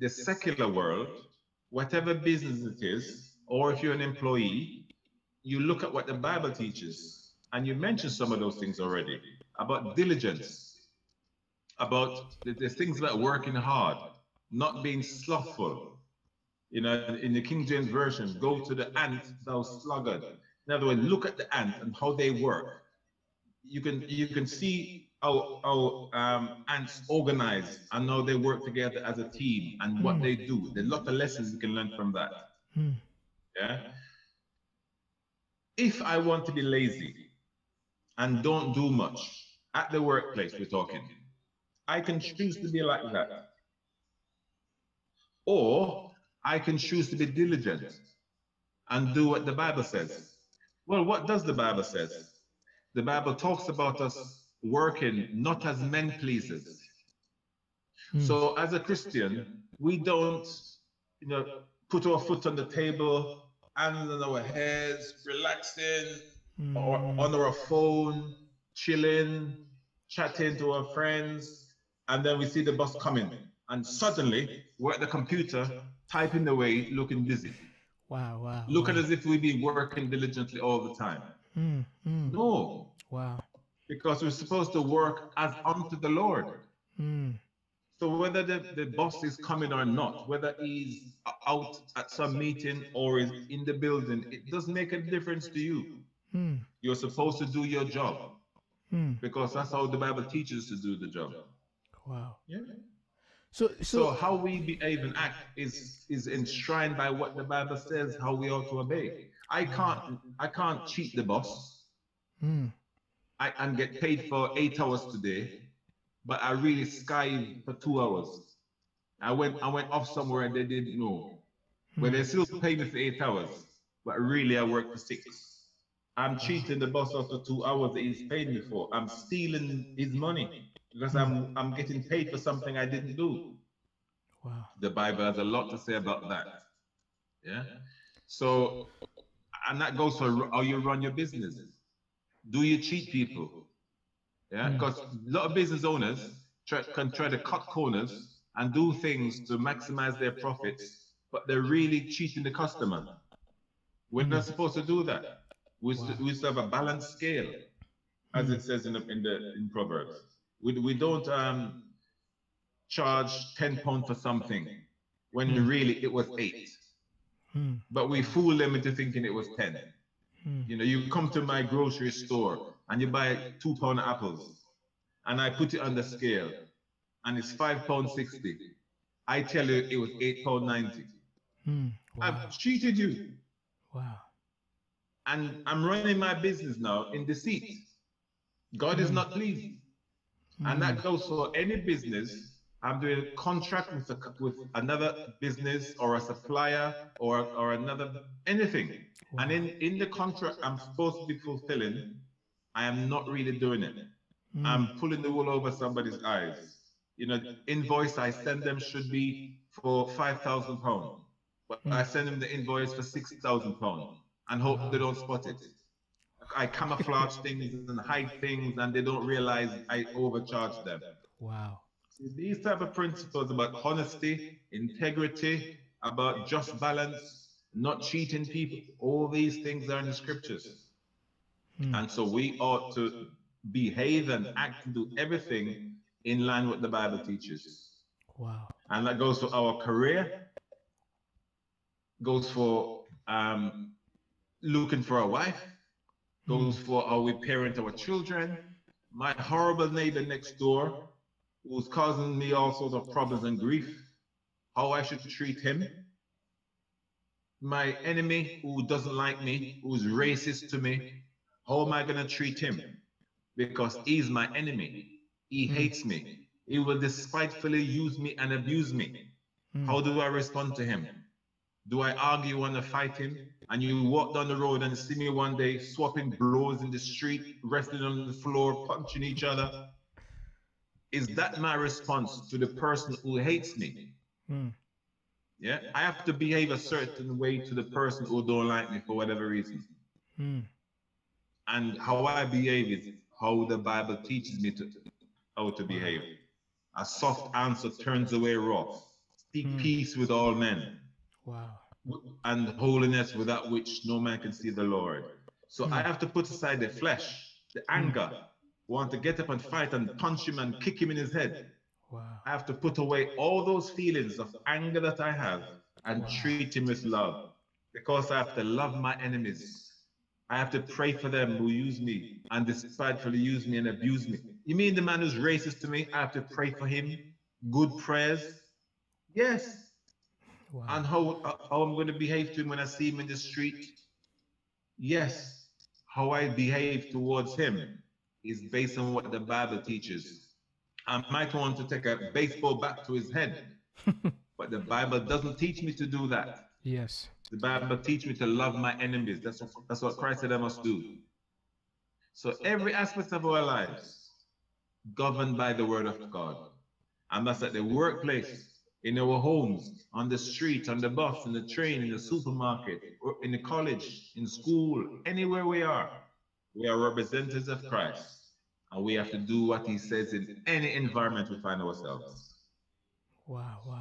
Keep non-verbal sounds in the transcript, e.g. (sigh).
the secular world, whatever business it is, or if you're an employee, you look at what the Bible teaches, and you mentioned some of those things already about diligence, about the, the things about working hard, not being slothful. You know, in the King James Version, go to the ant, thou sluggard. In other words, look at the ant and how they work. You can you can see how how um, ants organize and how they work together as a team and what they do. There's a lot of lessons you can learn from that. Mm. Yeah. If I want to be lazy and don't do much at the workplace, we're talking, I can choose to be like that. Or I can choose to be diligent and do what the Bible says. Well, what does the Bible says? The Bible talks about us working not as men pleasers. Hmm. So as a Christian, we don't, you know, put our foot on the table, hands on our heads, relaxing, or Mm. on our phone, chilling, chatting to our friends, and then we see the bus coming, and suddenly we're at the computer typing away, looking busy, Wow, wow. looking wow. as if we've been working diligently all the time. Mm, mm. No, Wow. Because we're supposed to work as unto the Lord. Mm. So whether the, the boss is coming or not, whether he's out at some meeting or is in the building, it doesn't make a difference to you. Mm. You're supposed to do your job Mm. because that's how the Bible teaches to do the job. Wow. Yeah. So, So so, how we behave and act is is enshrined by what the Bible says how we ought to obey. I can't I can't cheat the boss. mm. I and get paid for eight hours today, but I really skied for two hours. I went I went off somewhere and they didn't know. But they still hmm. pay me for eight hours, but really I work for six. I'm hmm. cheating the boss after two hours that he's paid me for. I'm stealing his money because I'm hmm. I'm getting paid for something I didn't do. wow. The Bible has a lot to say about that. Yeah. So, and that goes for how you run your business. Do you cheat people? Yeah. Because a lot of business owners try, can try to cut corners and do things to maximize their profits, but they're really cheating the customer. We're not Mm. supposed to do that. We Wow. we have a balanced scale, as it says in the, in the in Proverbs. We, we don't um, charge 10 pounds for something when really it was eight. But we fool them into thinking it was 10. Mm. You know, you come to my grocery store and you buy two pound apples and I put it on the scale and it's five pound 60. I tell you it was eight pound 90. Mm. Wow. I've cheated you Wow. and I'm running my business now in deceit. God is Mm. not pleased. And that goes for any business. I'm doing a contract with, a, with another business or a supplier or, or another anything. And in, in the contract I'm supposed to be fulfilling, I am not really doing it. Mm. I'm pulling the wool over somebody's eyes. You know, the invoice I send them should be for five thousand pounds, but I send them the invoice for six thousand pounds and hope they don't spot it. I camouflage things and hide things, and they don't realize I overcharge them. Wow. See, These type of principles about honesty, integrity, about just balance, not cheating people, all these things are in the scriptures. Mm. And so we ought to behave and act and do everything in line with the Bible teaches. Wow. And that goes for our career, goes for um, looking for a wife, goes for how we parent our children. My horrible neighbor next door, who's causing me all sorts of problems and grief, how I should treat him. My enemy who doesn't like me, who's racist to me, how am I going to treat him? Because he's my enemy. He hates me. He will despitefully use me and abuse me. Mm. How do I respond to him? Do I argue to fight him? And you walk down the road and see me one day swapping blows in the street, wrestling on the floor, punching each other. Is that my response to the person who hates me? Mm. Yeah, I have to behave a certain way to the person who don't like me for whatever reason. Mm. And how I behave is how the Bible teaches me to how to behave. A soft answer turns away wrath. seek Mm. peace with all men, Wow. and holiness without which no man can see the Lord. So I Mm. have to put aside the flesh, the anger, want to get up and fight and punch him and kick him in his head. Wow. I have to put away all those feelings of anger that I have and Wow. treat him with love because I have to love my enemies. I have to pray for them who use me and despitefully use me and abuse me. You mean the man who's racist to me? I have to pray for him. Good prayers. Yes. Wow. And how, how I'm going to behave to him when I see him in the street? Yes. How I behave towards him is based on what the Bible teaches. I might want to take a baseball bat to his head, (laughs) but the Bible doesn't teach me to do that. yes. The Bible teaches me to love my enemies. That's what, that's what Christ said I must do. So every aspect of our lives governed by the word of God. And that's at the workplace, in our homes, on the street, on the bus, in the train, in the supermarket, or in the college, in school, anywhere we are. We are representatives of Christ. And we have to do what he says in any environment we find ourselves. Wow. Wow.